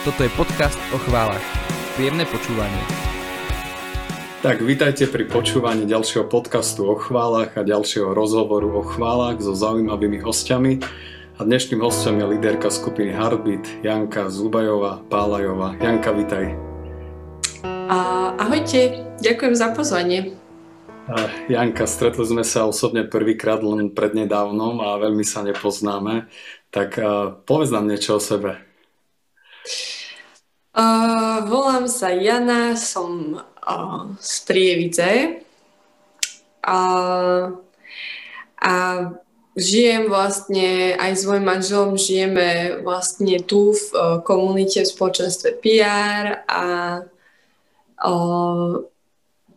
Toto je podcast o chválach. Príjemné počúvanie. Tak, vítajte pri počúvaní ďalšieho podcastu o chválach a ďalšieho rozhovoru o chválach so zaujímavými hostiami. A dnešným hostom je líderka skupiny Heartbeat, Janka Zubajová Pálajová. Janka, vítaj. A, ahojte, ďakujem za pozvanie. Janka, stretli sme sa osobne prvýkrát len prednedávnom a veľmi sa nepoznáme. Tak povedz nám niečo o sebe. Volám sa Jana, som uh, z Trievice uh, a žijem vlastne aj s mojim manželom, žijeme vlastne tu v uh, komunite v spoločenstve PR a uh,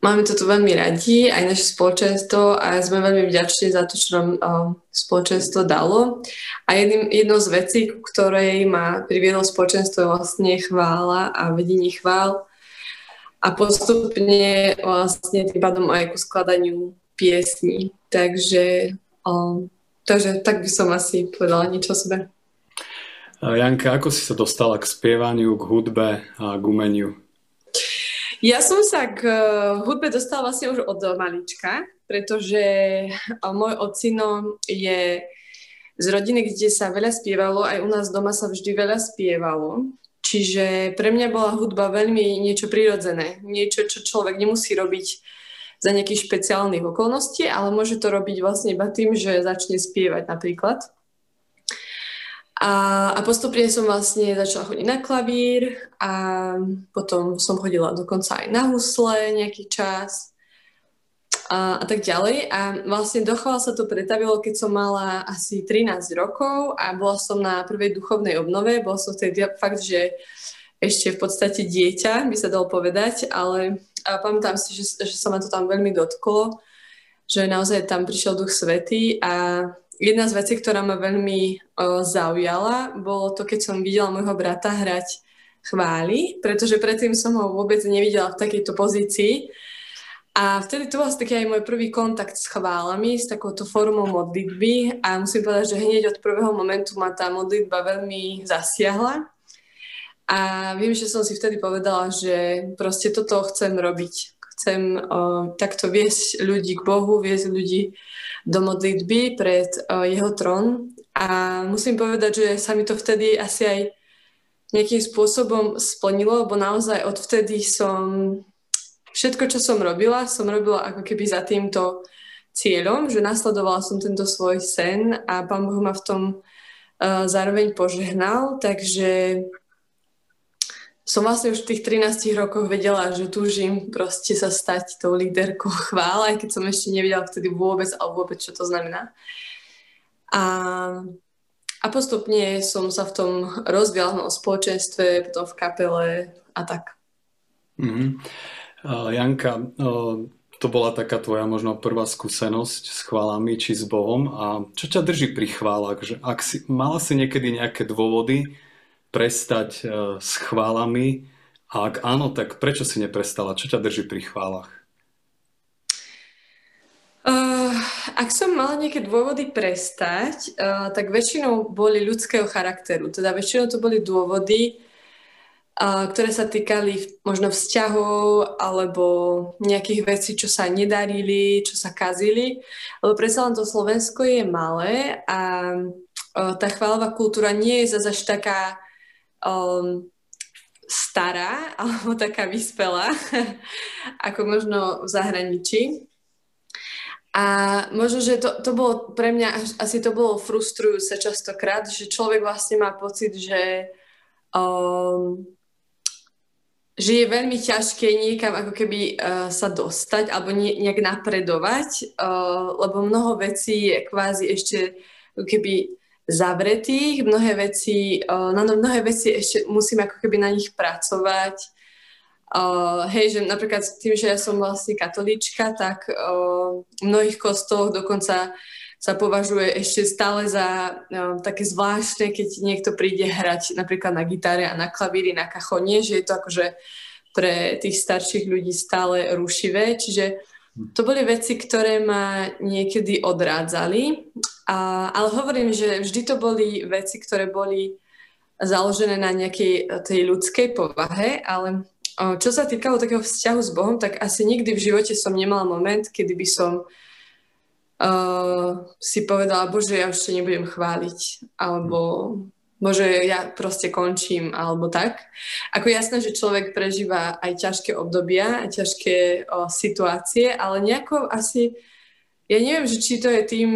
Máme to tu veľmi radi, aj naše spoločenstvo a sme veľmi vďační za to, čo nám uh, spoločenstvo dalo. A jedným, jednou z vecí, ktorej ma priviedlo spoločenstvo je vlastne chvála a vedenie chvál a postupne vlastne tým pádom aj ku skladaniu piesní. Takže, um, takže tak by som asi povedala niečo o sebe. Janka, ako si sa dostala k spievaniu, k hudbe a k umeniu? Ja som sa k uh, hudbe dostala vlastne už od malička, pretože uh, môj ocino je z rodiny, kde sa veľa spievalo, aj u nás doma sa vždy veľa spievalo. Čiže pre mňa bola hudba veľmi niečo prirodzené, niečo, čo človek nemusí robiť za nejakých špeciálnych okolností, ale môže to robiť vlastne iba tým, že začne spievať napríklad. A, a postupne som vlastne začala chodiť na klavír a potom som chodila dokonca aj na husle nejaký čas a, a tak ďalej. A vlastne dochovala sa to pretavilo, keď som mala asi 13 rokov a bola som na prvej duchovnej obnove. Bola som vtedy fakt, že ešte v podstate dieťa, by sa dalo povedať, ale a pamätám si, že, že sa ma to tam veľmi dotklo, že naozaj tam prišiel Duch Svetý a jedna z vecí, ktorá ma veľmi o, zaujala, bolo to, keď som videla môjho brata hrať chváli, pretože predtým som ho vôbec nevidela v takejto pozícii. A vtedy to bol taký aj môj prvý kontakt s chválami, s takouto formou modlitby a musím povedať, že hneď od prvého momentu ma tá modlitba veľmi zasiahla. A viem, že som si vtedy povedala, že proste toto chcem robiť. Chcem o, takto viesť ľudí k Bohu, viesť ľudí do modlitby pred uh, jeho trón. A musím povedať, že sa mi to vtedy asi aj nejakým spôsobom splnilo, lebo naozaj odvtedy som všetko, čo som robila, som robila ako keby za týmto cieľom, že nasledovala som tento svoj sen a pán Boh ma v tom uh, zároveň požehnal, takže som vlastne už v tých 13 rokoch vedela, že túžim proste sa stať tou líderkou chvál, aj keď som ešte nevedela vtedy vôbec, alebo vôbec, čo to znamená. A, a postupne som sa v tom rozviala v spoločenstve, potom v kapele a tak. Mm-hmm. Uh, Janka, uh, to bola taká tvoja možno prvá skúsenosť s chválami či s Bohom. A čo ťa drží pri chválach? Že ak si, mala si niekedy nejaké dôvody, prestať uh, s chválami? A ak áno, tak prečo si neprestala? Čo ťa drží pri chválach? Uh, ak som mala nejaké dôvody prestať, uh, tak väčšinou boli ľudského charakteru. Teda väčšinou to boli dôvody, ktoré sa týkali možno vzťahov alebo nejakých vecí, čo sa nedarili, čo sa kazili. Lebo predsa len to Slovensko je malé a tá chválová kultúra nie je zase taká um, stará alebo taká vyspelá, ako možno v zahraničí. A možno, že to, to bolo pre mňa, asi to bolo frustrujúce častokrát, že človek vlastne má pocit, že, um, že je veľmi ťažké niekam ako keby uh, sa dostať alebo nie, nejak napredovať, uh, lebo mnoho vecí je kvázi ešte keby zavretých, mnohé veci, na no, mnohé veci ešte musím ako keby na nich pracovať. Uh, hej, že napríklad tým, že ja som vlastne katolíčka, tak uh, v mnohých kostoloch dokonca sa považuje ešte stále za také zvláštne, keď niekto príde hrať napríklad na gitare a na klavíri, na kachonie, že je to akože pre tých starších ľudí stále rušivé. Čiže to boli veci, ktoré ma niekedy odrádzali a, ale hovorím, že vždy to boli veci, ktoré boli založené na nejakej tej ľudskej povahe, ale čo sa týkalo takého vzťahu s Bohom, tak asi nikdy v živote som nemala moment, kedy by som uh, si povedala, bože, ja už sa nebudem chváliť, alebo bože, ja proste končím, alebo tak. Ako jasné, že človek prežíva aj ťažké obdobia, aj ťažké o, situácie, ale nejako asi, ja neviem, že či to je tým,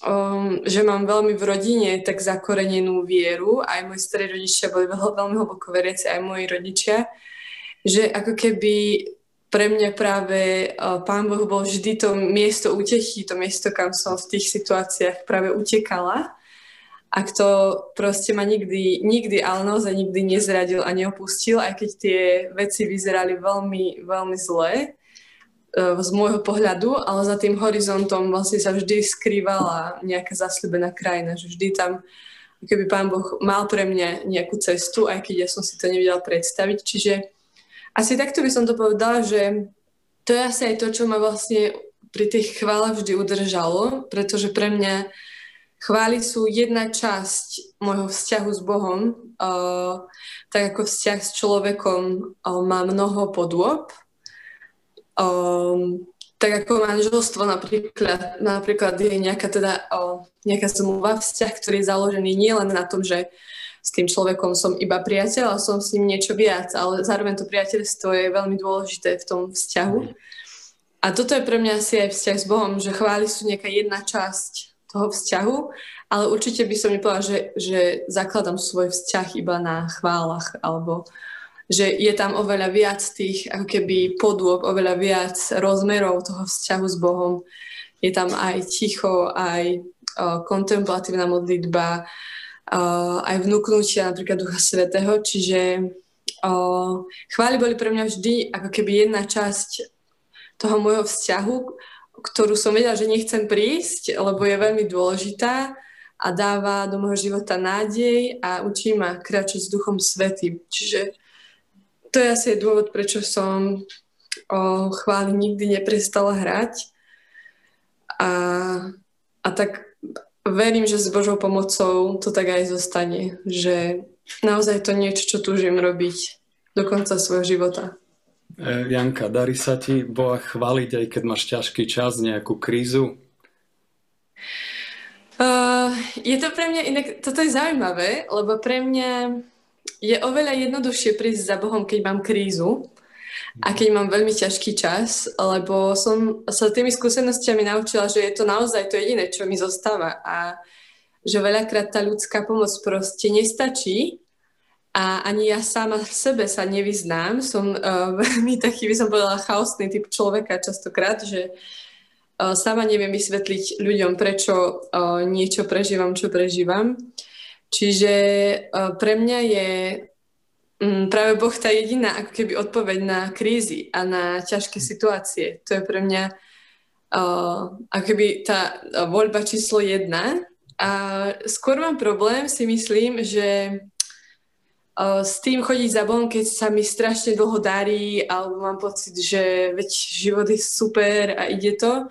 um, že mám veľmi v rodine tak zakorenenú vieru, aj moji starí rodičia boli veľmi hlboko veriaci, aj moji rodičia, že ako keby pre mňa práve uh, Pán Boh bol vždy to miesto útechy, to miesto, kam som v tých situáciách práve utekala ak to proste ma nikdy, nikdy, ale naozaj nikdy nezradil a neopustil, aj keď tie veci vyzerali veľmi, veľmi zle e, z môjho pohľadu, ale za tým horizontom vlastne sa vždy skrývala nejaká zasľubená krajina, že vždy tam keby pán Boh mal pre mňa nejakú cestu, aj keď ja som si to nevedela predstaviť. Čiže asi takto by som to povedala, že to je asi aj to, čo ma vlastne pri tých chválach vždy udržalo, pretože pre mňa Chvály sú jedna časť môjho vzťahu s Bohom, uh, tak ako vzťah s človekom uh, má mnoho podôb. Um, tak ako manželstvo napríklad, napríklad je nejaká, teda, uh, nejaká zmluva, vzťah, ktorý je založený nielen na tom, že s tým človekom som iba priateľ a som s ním niečo viac, ale zároveň to priateľstvo je veľmi dôležité v tom vzťahu. A toto je pre mňa asi aj vzťah s Bohom, že chvály sú nejaká jedna časť toho vzťahu, ale určite by som nepovedala, že, že zakladám svoj vzťah iba na chválach, alebo že je tam oveľa viac tých ako keby podôb, oveľa viac rozmerov toho vzťahu s Bohom. Je tam aj ticho, aj uh, kontemplatívna modlitba, uh, aj vnúknutia napríklad Ducha Svetého, čiže uh, chvály boli pre mňa vždy ako keby jedna časť toho môjho vzťahu, ktorú som vedela, že nechcem prísť, lebo je veľmi dôležitá a dáva do môjho života nádej a učí ma kráčať s Duchom Svetým. Čiže to je asi dôvod, prečo som o chváli nikdy neprestala hrať. A, a tak verím, že s Božou pomocou to tak aj zostane. Že naozaj to niečo, čo túžim robiť do konca svojho života. E, Janka, darí sa ti Boha chváliť, aj keď máš ťažký čas, nejakú krízu? Uh, je to pre mňa inak, toto je zaujímavé, lebo pre mňa je oveľa jednoduchšie prísť za Bohom, keď mám krízu a keď mám veľmi ťažký čas, lebo som sa tými skúsenostiami naučila, že je to naozaj to jediné, čo mi zostáva a že veľakrát tá ľudská pomoc proste nestačí a ani ja sama v sebe sa nevyznám. Som uh, veľmi taký, by som povedala, chaosný typ človeka častokrát, že uh, sama neviem vysvetliť ľuďom, prečo uh, niečo prežívam, čo prežívam. Čiže uh, pre mňa je um, práve Boh tá jediná ako keby odpoveď na krízy a na ťažké situácie. To je pre mňa uh, ako keby tá voľba číslo jedna. A skôr mám problém, si myslím, že s tým chodiť za Bohom, keď sa mi strašne dlho darí, alebo mám pocit, že veď život je super a ide to.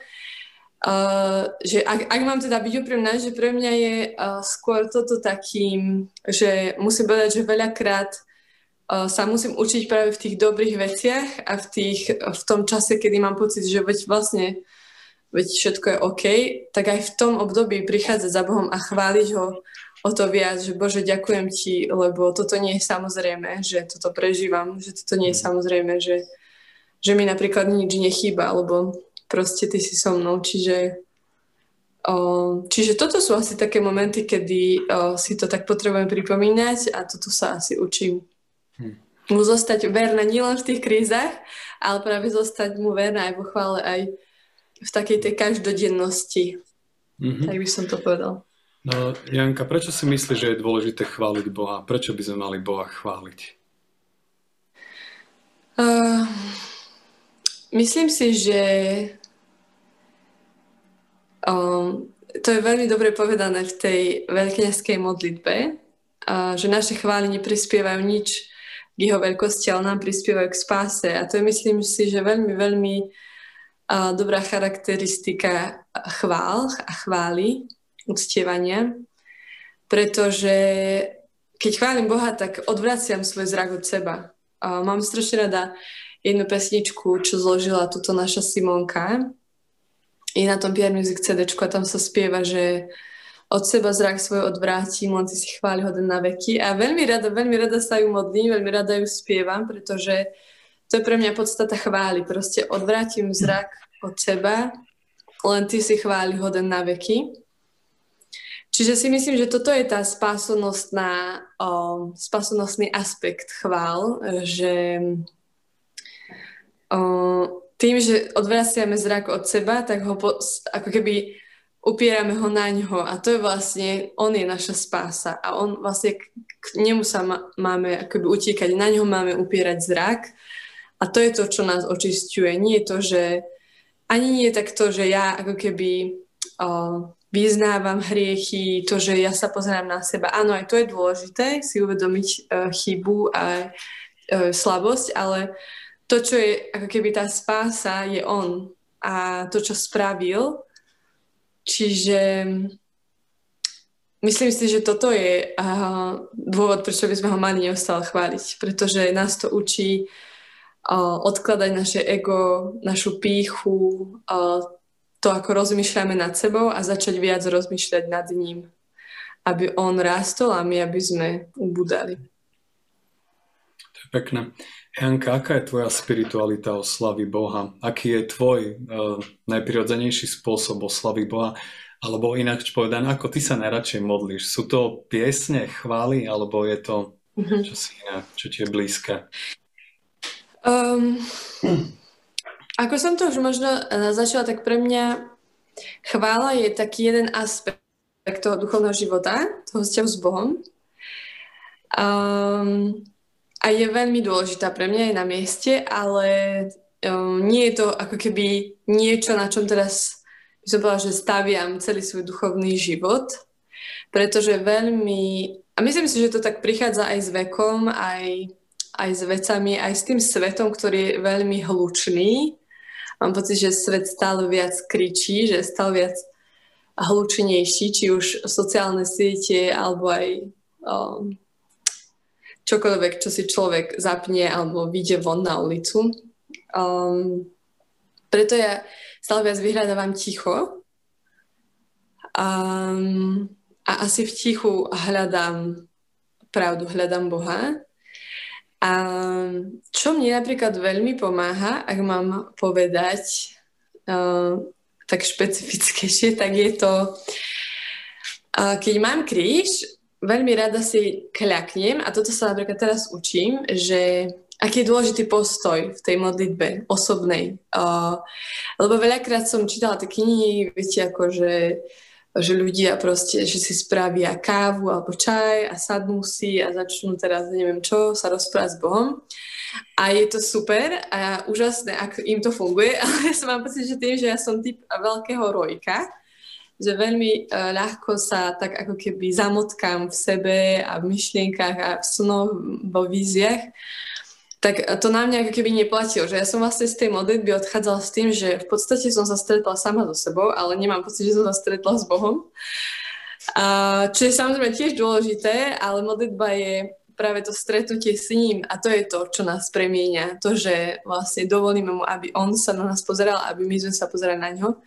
Uh, že ak, ak mám teda byť úprimná, že pre mňa je uh, skôr toto takým, že musím povedať, že veľakrát uh, sa musím učiť práve v tých dobrých veciach a v, tých, v tom čase, kedy mám pocit, že veď vlastne veď všetko je OK, tak aj v tom období prichádzať za Bohom a chváliť ho o to viac, že Bože, ďakujem Ti, lebo toto nie je samozrejme, že toto prežívam, že toto nie je mhm. samozrejme, že, že mi napríklad nič nechýba, alebo proste Ty si so mnou, čiže čiže toto sú asi také momenty, kedy si to tak potrebujem pripomínať a toto sa asi učím. Hm. Mu zostať verná nielen v tých krízach, ale práve zostať mu verná aj vo chvále, aj v takej tej každodennosti. Mm-hmm. Tak by som to povedal. No, Janka, prečo si myslíš, že je dôležité chváliť Boha? Prečo by sme mali Boha chváliť? Uh, myslím si, že um, to je veľmi dobre povedané v tej veľkňazskej modlitbe, uh, že naše chvály neprispievajú nič k jeho veľkosti, ale nám prispievajú k spáse. A to je, myslím si, že veľmi, veľmi uh, dobrá charakteristika chvál a chvály uctievania, pretože keď chválim Boha, tak odvraciam svoj zrak od seba. Uh, mám strašne rada jednu pesničku, čo zložila túto naša Simonka. Je na tom PR Music CD a tam sa spieva, že od seba zrak svoj odvrátim, len si chváli hoden na veky. A veľmi rada, veľmi rada sa ju modlím, veľmi rada ju spievam, pretože to je pre mňa podstata chvály. Proste odvrátim zrak od seba, len ty si chváli hoden na veky. Čiže si myslím, že toto je tá spásonosná, o, spásonosný aspekt chvál, že o, tým, že odvraciame zrak od seba, tak ho po, ako keby upierame ho na ňo a to je vlastne, on je naša spása. A on vlastne k, k nemu sa má, máme akoby utíkať, na ňo máme upierať zrak. A to je to, čo nás očistuje. Nie je to, že ani nie je tak to, že ja ako keby o, vyznávam hriechy, to, že ja sa pozerám na seba. Áno, aj to je dôležité, si uvedomiť uh, chybu a uh, slabosť, ale to, čo je ako keby tá spása, je on a to, čo spravil. Čiže myslím si, že toto je uh, dôvod, prečo by sme ho mali neustále chváliť, pretože nás to učí uh, odkladať naše ego, našu píchu, uh, to, ako rozmýšľame nad sebou a začať viac rozmýšľať nad ním. Aby on rástol a my, aby sme ubudali. To je pekné. Janka, aká je tvoja spiritualita oslavy Boha? Aký je tvoj uh, najprirodzenejší spôsob oslavy Boha? Alebo inak povedané, ako ty sa najradšej modlíš? Sú to piesne, chvály, alebo je to mm-hmm. čo si iné, čo ti je blízke? Um, ako som to už možno eh, začala, tak pre mňa chvála je taký jeden aspekt toho duchovného života, toho vzťahu s Bohom. Um, a je veľmi dôležitá pre mňa, je na mieste, ale um, nie je to ako keby niečo, na čom teraz by som povedala, že staviam celý svoj duchovný život, pretože veľmi, a myslím si, že to tak prichádza aj s vekom, aj, aj s vecami, aj s tým svetom, ktorý je veľmi hlučný mám pocit, že svet stále viac kričí, že je stále viac hlučnejší, či už sociálne siete, alebo aj um, čokoľvek, čo si človek zapne alebo vyjde von na ulicu. Um, preto ja stále viac vyhľadávam ticho um, a asi v tichu hľadám pravdu, hľadám Boha a čo mne napríklad veľmi pomáha, ak mám povedať uh, tak špecifickejšie, tak je to, uh, keď mám kríž, veľmi rada si kľaknem a toto sa napríklad teraz učím, že aký je dôležitý postoj v tej modlitbe osobnej. Uh, lebo veľakrát som čítala tie knihy, viete, ako že že ľudia proste, že si spravia kávu alebo čaj a sadnú si a začnú teraz neviem čo, sa rozprávať s Bohom. A je to super a úžasné, ak im to funguje, ale ja som mám pocit, že tým, že ja som typ veľkého rojka, že veľmi uh, ľahko sa tak ako keby zamotkám v sebe a v myšlienkach a v snoch, vo víziach tak to na mňa ako keby neplatilo, že ja som vlastne z tej modlitby odchádzala s tým, že v podstate som sa stretla sama so sebou, ale nemám pocit, že som sa stretla s Bohom. A, čo je samozrejme tiež dôležité, ale modlitba je práve to stretnutie s ním a to je to, čo nás premieňa. To, že vlastne dovolíme mu, aby on sa na nás pozeral, aby my sme sa pozerali na ňo.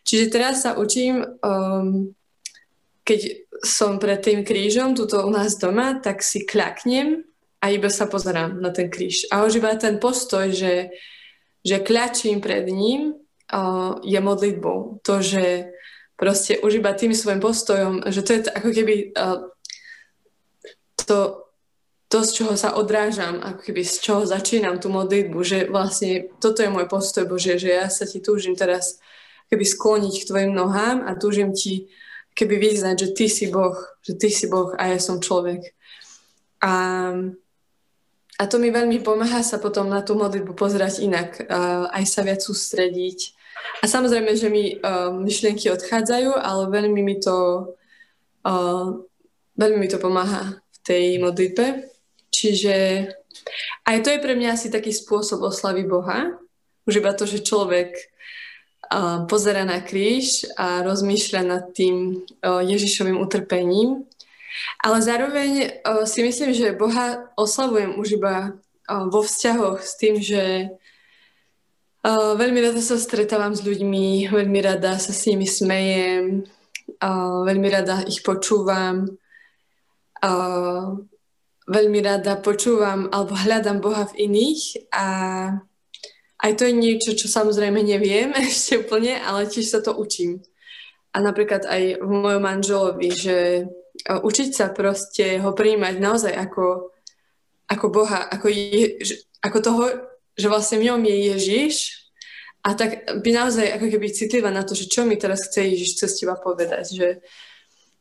Čiže teraz sa učím, um, keď som pred tým krížom, tuto u nás doma, tak si kľaknem a iba sa pozerám na ten kríž. A už iba ten postoj, že, že kľačím pred ním, je modlitbou. To, že proste už iba tým svojim postojom, že to je ako keby to, to, z čoho sa odrážam, ako keby z čoho začínam tú modlitbu, že vlastne toto je môj postoj Bože, že ja sa ti túžim teraz keby skloniť k tvojim nohám a túžim ti keby vyznať, že ty si Boh, že ty si Boh a ja som človek. A a to mi veľmi pomáha sa potom na tú modlitbu pozerať inak, uh, aj sa viac sústrediť. A samozrejme, že mi uh, myšlienky odchádzajú, ale veľmi mi to uh, veľmi mi to pomáha v tej modlitbe. Čiže aj to je pre mňa asi taký spôsob oslavy Boha. Už iba to, že človek uh, pozera na kríž a rozmýšľa nad tým uh, Ježišovým utrpením Ale zároveň uh, si myslím, že Boha oslavujem už iba uh, vo vzťahoch s tým, že uh, veľmi rada sa stretávam s ľuďmi, veľmi rada sa s nimi smejem, uh, veľmi rada ich počúvam, uh, veľmi rada počúvam alebo hľadám Boha v iných a aj to je niečo, čo samozrejme neviem ešte úplne, ale tiež sa to učím. A napríklad aj v mojom manželovi, že učiť sa proste ho príjmať naozaj ako, ako Boha, ako, je, ako toho, že vlastne v ňom je Ježiš a tak by naozaj ako keby citlivá na to, že čo mi teraz chce Ježiš cez teba povedať, že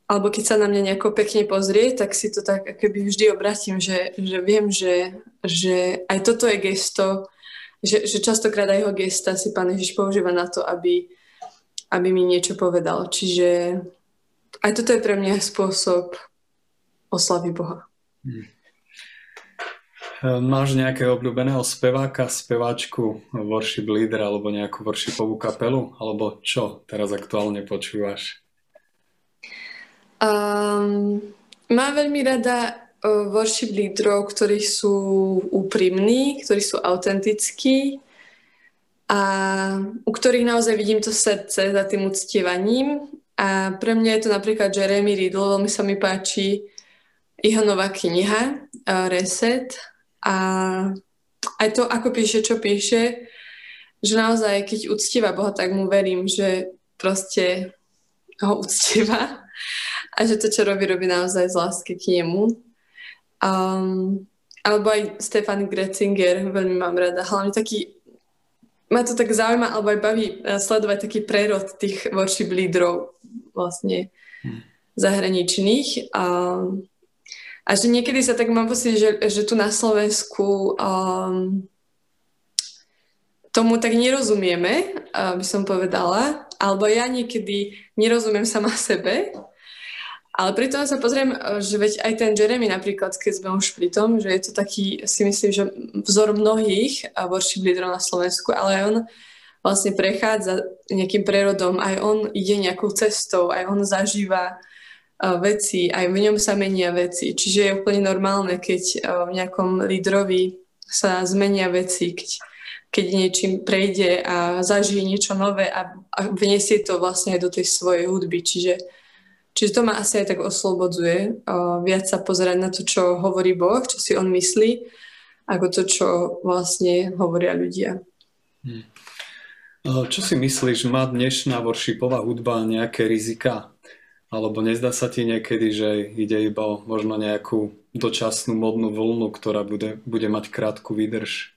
alebo keď sa na mňa nejako pekne pozrie, tak si to tak keby vždy obratím, že, že viem, že, že aj toto je gesto, že, že častokrát aj jeho gesta si Pán Ježiš používa na to, aby, aby mi niečo povedal. Čiže aj toto je pre mňa spôsob oslavy Boha. Hmm. Máš nejakého obľúbeného speváka, speváčku, worship leader alebo nejakú worshipovú kapelu? Alebo čo teraz aktuálne počúvaš? Um, mám veľmi rada uh, worship lídrov, ktorí sú úprimní, ktorí sú autentickí a u ktorých naozaj vidím to srdce za tým uctievaním. A pre mňa je to napríklad Jeremy Riddle, veľmi sa mi páči jeho nová kniha uh, Reset a aj to, ako píše, čo píše, že naozaj, keď uctieva Boha, tak mu verím, že proste ho uctieva a že to, čo robí, robí naozaj z lásky k nemu. Um, alebo aj Stefan Gretzinger, veľmi mám rada. Hlavne taký, ma to tak zaujíma, alebo aj baví eh, sledovať taký prerod tých worship lídrov vlastne hmm. zahraničných. Um, a že niekedy sa tak mám pocit, že, že tu na Slovensku um, tomu tak nerozumieme, by som povedala, alebo ja niekedy nerozumiem sama sebe ale pritom sa pozriem, že veď aj ten Jeremy napríklad, keď sme už pri tom, že je to taký, si myslím, že vzor mnohých worship lídrov na Slovensku, ale on vlastne prechádza nejakým prerodom, aj on ide nejakou cestou, aj on zažíva veci, aj v ňom sa menia veci. Čiže je úplne normálne, keď v nejakom lídrovi sa zmenia veci, keď, keď niečím prejde a zažije niečo nové a, a vniesie to vlastne aj do tej svojej hudby. Čiže Čiže to ma asi aj tak oslobodzuje viac sa pozerať na to, čo hovorí Boh, čo si on myslí, ako to, čo vlastne hovoria ľudia. Hmm. Čo si myslíš, má dnešná worshipová hudba nejaké rizika? Alebo nezdá sa ti niekedy, že ide iba o možno nejakú dočasnú modnú vlnu, ktorá bude, bude mať krátku výdrž?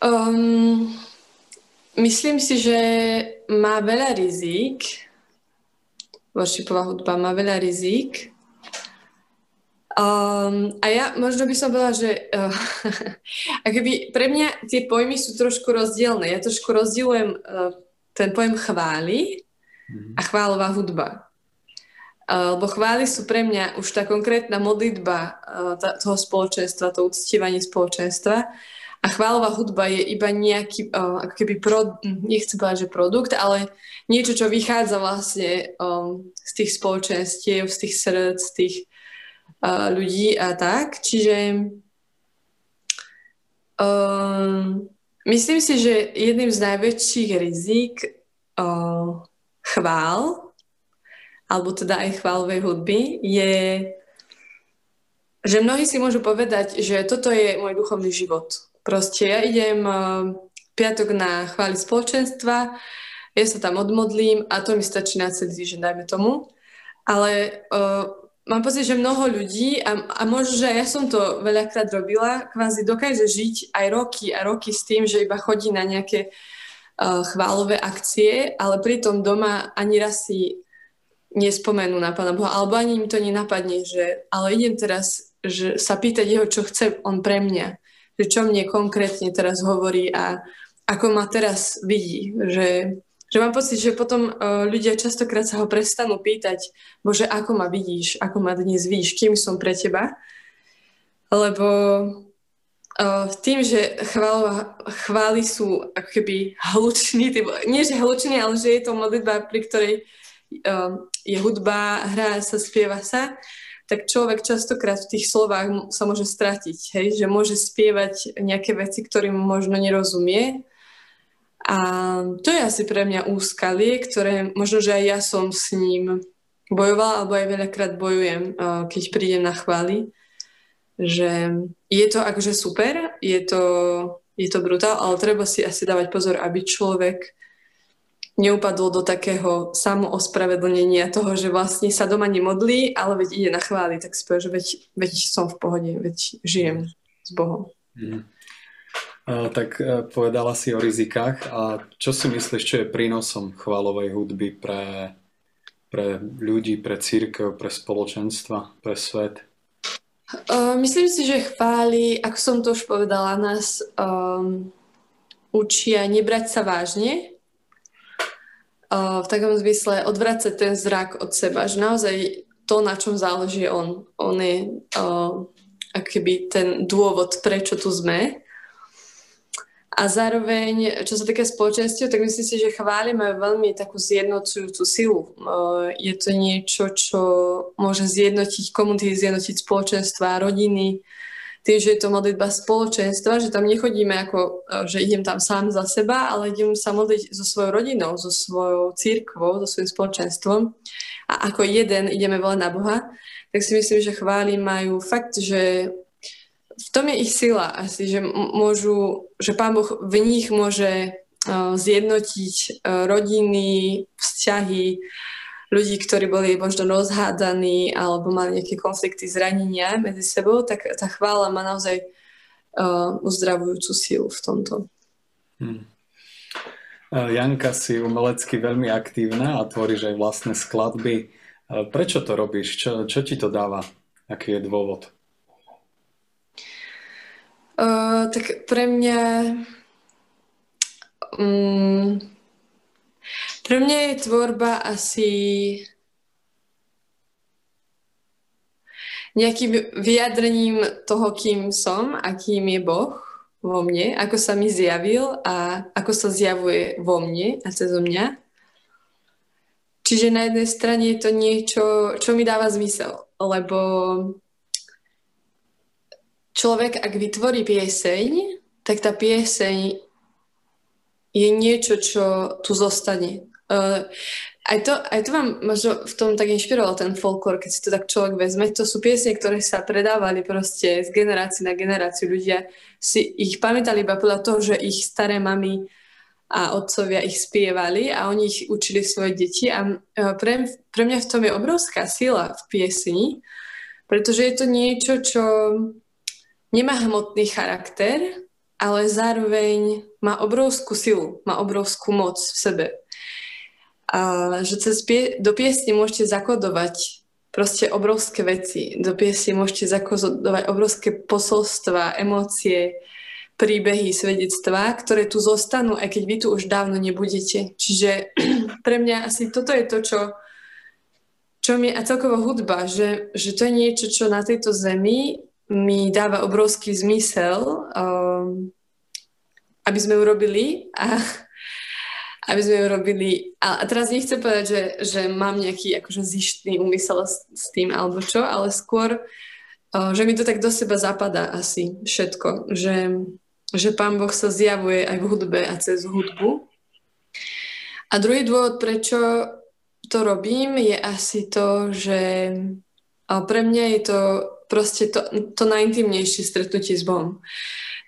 Um, myslím si, že má veľa rizik, worshipová hudba má veľa rizik. Um, a ja možno by som povedala, že uh, akoby pre mňa tie pojmy sú trošku rozdielne. Ja trošku rozdielujem uh, ten pojem chvály mm-hmm. a chválová hudba. Uh, lebo chvály sú pre mňa už tá konkrétna modlitba uh, tá, toho spoločenstva, to uctievanie spoločenstva. A chválová hudba je iba nejaký, uh, ako keby, pro, nechcem povedať, že produkt, ale niečo, čo vychádza vlastne um, z tých spoločenstiev, z tých srdc, z tých ľudí a tak. Čiže um, myslím si, že jedným z najväčších rizik uh, chvál, alebo teda aj chválovej hudby, je že mnohí si môžu povedať, že toto je môj duchovný život Proste ja idem piatok na chváli spoločenstva, ja sa tam odmodlím a to mi stačí na celý týždeň, dajme tomu. Ale uh, mám pocit, že mnoho ľudí, a, a možno, že ja som to veľakrát robila, kvázi dokáže žiť aj roky a roky s tým, že iba chodí na nejaké uh, chválové akcie, ale pritom doma ani raz si nespomenú na Pána Boha, alebo ani im to nenapadne, že ale idem teraz že sa pýtať jeho, čo chce on pre mňa že čo mne konkrétne teraz hovorí a ako ma teraz vidí. Že, že mám pocit, že potom uh, ľudia častokrát sa ho prestanú pýtať, bože, ako ma vidíš, ako ma dnes vidíš, kým som pre teba. Lebo uh, tým, že chvála, chvály sú ako keby hluční, nie že hluční, ale že je to modlitba, pri ktorej je hudba, hrá sa, spieva sa, tak človek častokrát v tých slovách sa môže stratiť, hej? že môže spievať nejaké veci, ktorým možno nerozumie. A to je asi pre mňa úskalie, ktoré možno, že aj ja som s ním bojovala, alebo aj veľakrát bojujem, keď prídem na chvály. Že je to akože super, je to, je to brutál, ale treba si asi dávať pozor, aby človek neupadol do takého samoospravedlnenia toho, že vlastne sa doma nemodlí, ale veď ide na chváli, tak povie, že veď, veď som v pohode, veď žijem s Bohom. Mm. Uh, tak uh, povedala si o rizikách a čo si myslíš, čo je prínosom chválovej hudby pre, pre ľudí, pre církev, pre spoločenstva, pre svet? Uh, myslím si, že chváli, ako som to už povedala, nás um, učia nebrať sa vážne, v takom zmysle odvracať ten zrak od seba, že naozaj to, na čom záleží on, on je uh, akoby ten dôvod, prečo tu sme. A zároveň, čo sa týka spoločenstiev, tak myslím si, že chváli majú veľmi takú zjednocujúcu silu. Je to niečo, čo môže zjednotiť komunity, zjednotiť spoločenstva, rodiny, tým, že je to modlitba spoločenstva, že tam nechodíme ako, že idem tam sám za seba, ale idem sa modliť so svojou rodinou, so svojou církvou, so svojím spoločenstvom a ako jeden ideme volať na Boha, tak si myslím, že chváli majú fakt, že v tom je ich sila asi, že môžu, že Pán Boh v nich môže uh, zjednotiť uh, rodiny, vzťahy, ľudí, ktorí boli možno rozhádaní alebo mali nejaké konflikty, zranenia medzi sebou, tak tá chvála má naozaj uh, uzdravujúcu sílu v tomto. Hmm. Janka, si umelecky veľmi aktívna a tvoríš aj vlastné skladby. Prečo to robíš? Čo, čo ti to dáva? Aký je dôvod? Tak pre mňa um, pre mňa je tvorba asi nejakým vyjadrením toho, kým som a kým je Boh vo mne, ako sa mi zjavil a ako sa zjavuje vo mne a cez mňa. Čiže na jednej strane je to niečo, čo mi dáva zmysel, lebo človek, ak vytvorí pieseň, tak tá pieseň je niečo, čo tu zostane. Uh, aj, to, aj to vám možno v tom tak inšpiroval ten folklór, keď si to tak človek vezme. To sú piesne, ktoré sa predávali proste z generácie na generáciu. Ľudia si ich pamätali iba podľa toho, že ich staré mamy a otcovia ich spievali a oni ich učili svoje deti. A pre, pre mňa v tom je obrovská sila v piesni, pretože je to niečo, čo nemá hmotný charakter, ale zároveň má obrovskú silu, má obrovskú moc v sebe a že cez pie- do piesne môžete zakodovať proste obrovské veci. Do piesne môžete zakodovať obrovské posolstva, emócie, príbehy, svedectvá, ktoré tu zostanú, aj keď vy tu už dávno nebudete. Čiže pre mňa asi toto je to, čo, čo mi a celkovo hudba, že, že to je niečo, čo na tejto zemi mi dáva obrovský zmysel, um, aby sme urobili a aby sme ju robili. A, a teraz nechcem povedať, že, že mám nejaký akože zištný úmysel s, s tým alebo čo, ale skôr, uh, že mi to tak do seba zapadá asi všetko. Že, že Pán Boh sa zjavuje aj v hudbe a cez hudbu. A druhý dôvod, prečo to robím, je asi to, že pre mňa je to proste to, to najintimnejšie stretnutie s Bohom.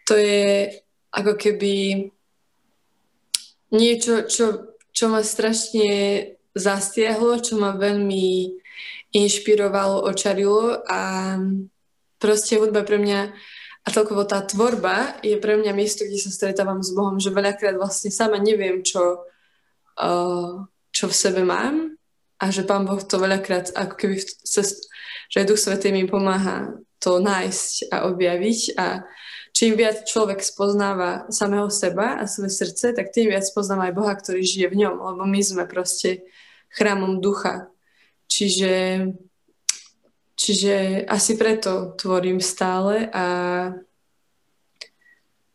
To je ako keby niečo, čo, čo ma strašne zastiahlo, čo ma veľmi inšpirovalo, očarilo a proste hudba pre mňa a celkovo tá tvorba je pre mňa miesto, kde sa stretávam s Bohom, že veľakrát vlastne sama neviem, čo, uh, čo v sebe mám a že Pán Boh to veľakrát ako keby, cez, že Duch Svetý mi pomáha to nájsť a objaviť a čím viac človek spoznáva samého seba a svoje srdce, tak tým viac spoznáva aj Boha, ktorý žije v ňom, lebo my sme proste chrámom ducha. Čiže, čiže asi preto tvorím stále a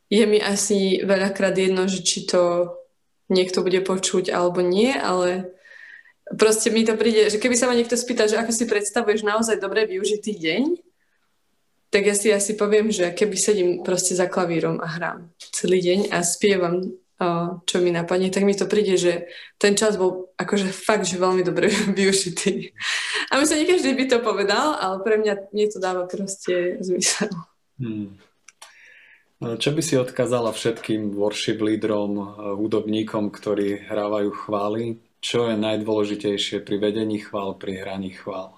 je mi asi veľakrát jedno, že či to niekto bude počuť alebo nie, ale proste mi to príde, že keby sa ma niekto spýta, že ako si predstavuješ naozaj dobre využitý deň, tak ja si asi poviem, že keby sedím proste za klavírom a hrám celý deň a spievam, čo mi napadne, tak mi to príde, že ten čas bol akože fakt, že veľmi dobre využitý. A myslím, nie každý by to povedal, ale pre mňa nie to dáva proste zmysel. Hmm. Čo by si odkázala všetkým worship lídrom, hudobníkom, ktorí hrávajú chvály? Čo je najdôležitejšie pri vedení chvál, pri hraní chvál?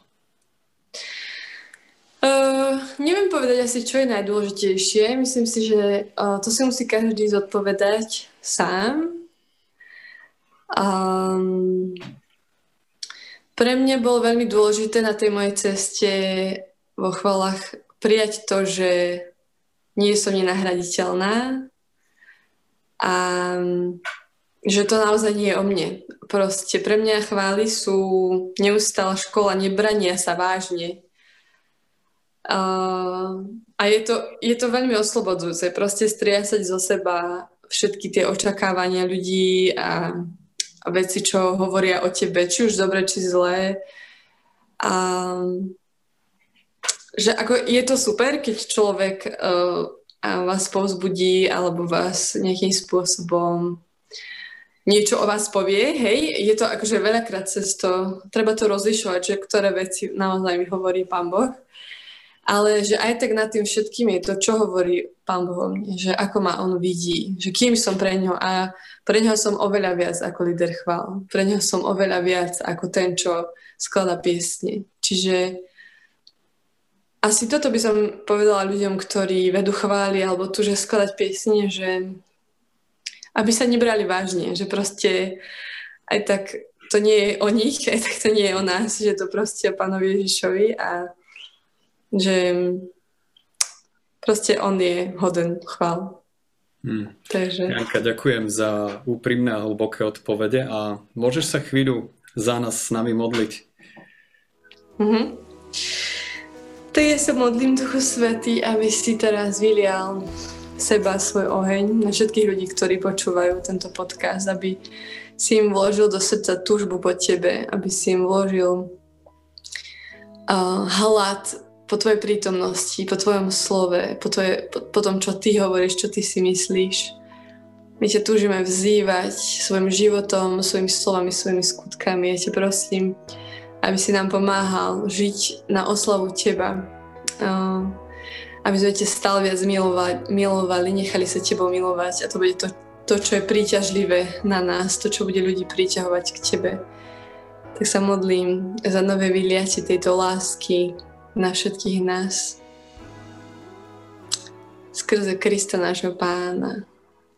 Uh, neviem povedať asi, čo je najdôležitejšie. Myslím si, že uh, to si musí každý zodpovedať sám. Um, pre mňa bolo veľmi dôležité na tej mojej ceste vo chvalách prijať to, že nie som nenahraditeľná a že to naozaj nie je o mne. Proste pre mňa chvály sú neustála škola nebrania sa vážne. Uh, a je to, je to veľmi oslobodzujúce, proste striasať zo seba všetky tie očakávania ľudí a, a veci, čo hovoria o tebe, či už dobre, či zlé. A že ako je to super, keď človek uh, vás povzbudí alebo vás nejakým spôsobom niečo o vás povie, hej, je to akože veľakrát cez to, treba to rozlišovať, že ktoré veci naozaj mi hovorí Pán Boh, ale že aj tak nad tým všetkým je to, čo hovorí Pán Boh o mne, že ako ma On vidí, že kým som pre ňo a pre ňo som oveľa viac ako líder chvál, pre ňo som oveľa viac ako ten, čo skladá piesne. Čiže asi toto by som povedala ľuďom, ktorí vedú chváli alebo tu, že skladať piesne, že aby sa nebrali vážne, že proste aj tak to nie je o nich, aj tak to nie je o nás, že to proste o pánovi Ježišovi a že proste on je hoden chvál. Hmm. Takže... Janka, ďakujem za úprimné a hlboké odpovede a môžeš sa chvíľu za nás s nami modliť? Mm-hmm. Tak ja sa modlím Duchu Svetý, aby si teraz vylial seba, svoj oheň na všetkých ľudí, ktorí počúvajú tento podcast, aby si im vložil do srdca túžbu po tebe, aby si im vložil uh, hlad po tvojej prítomnosti, po tvojom slove, po, tvoje, po, po tom, čo ty hovoríš, čo ty si myslíš. My ťa túžime vzývať svojim životom, svojimi slovami, svojimi skutkami. Ja ťa prosím, aby si nám pomáhal žiť na oslavu Teba. Aby sme ťa stále viac milovali, milovali, nechali sa Tebou milovať a to bude to, to, čo je príťažlivé na nás, to, čo bude ľudí priťahovať k Tebe. Tak sa modlím za nové vyliatie tejto lásky na všetkých nás. Skrze Krista nášho pána.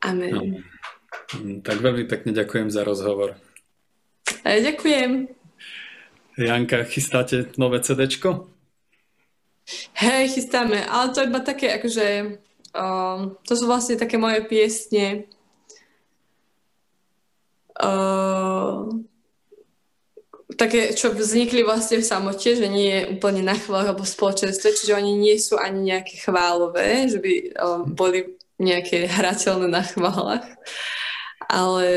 Amen. No. Tak veľmi pekne ďakujem za rozhovor. A ja ďakujem. Janka, chystáte nové CDčko? Hej, chystáme, ale to iba také, akože, um, to sú vlastne také moje piesne. Uh, také, čo vznikli vlastne v samote, že nie je úplne na chválach alebo spoločenstve, čiže oni nie sú ani nejaké chválové, že by um, boli nejaké hrateľné na chválach ale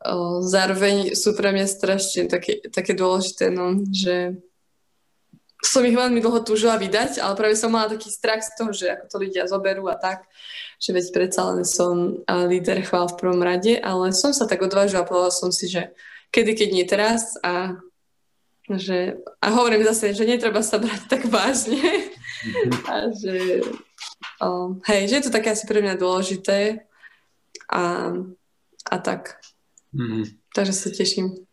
o, zároveň sú pre mňa strašne také, také dôležité, no, že som ich veľmi dlho túžila vydať, ale práve som mala taký strach z toho, že ako to ľudia zoberú a tak, že veď predsa len som líder chvál v prvom rade, ale som sa tak odvážila povedala som si, že kedy, keď nie teraz a že, a hovorím zase, že netreba sa brať tak vážne mm-hmm. a že o, hej, že je to také asi pre mňa dôležité a a tak. Mm. Takže sa teším.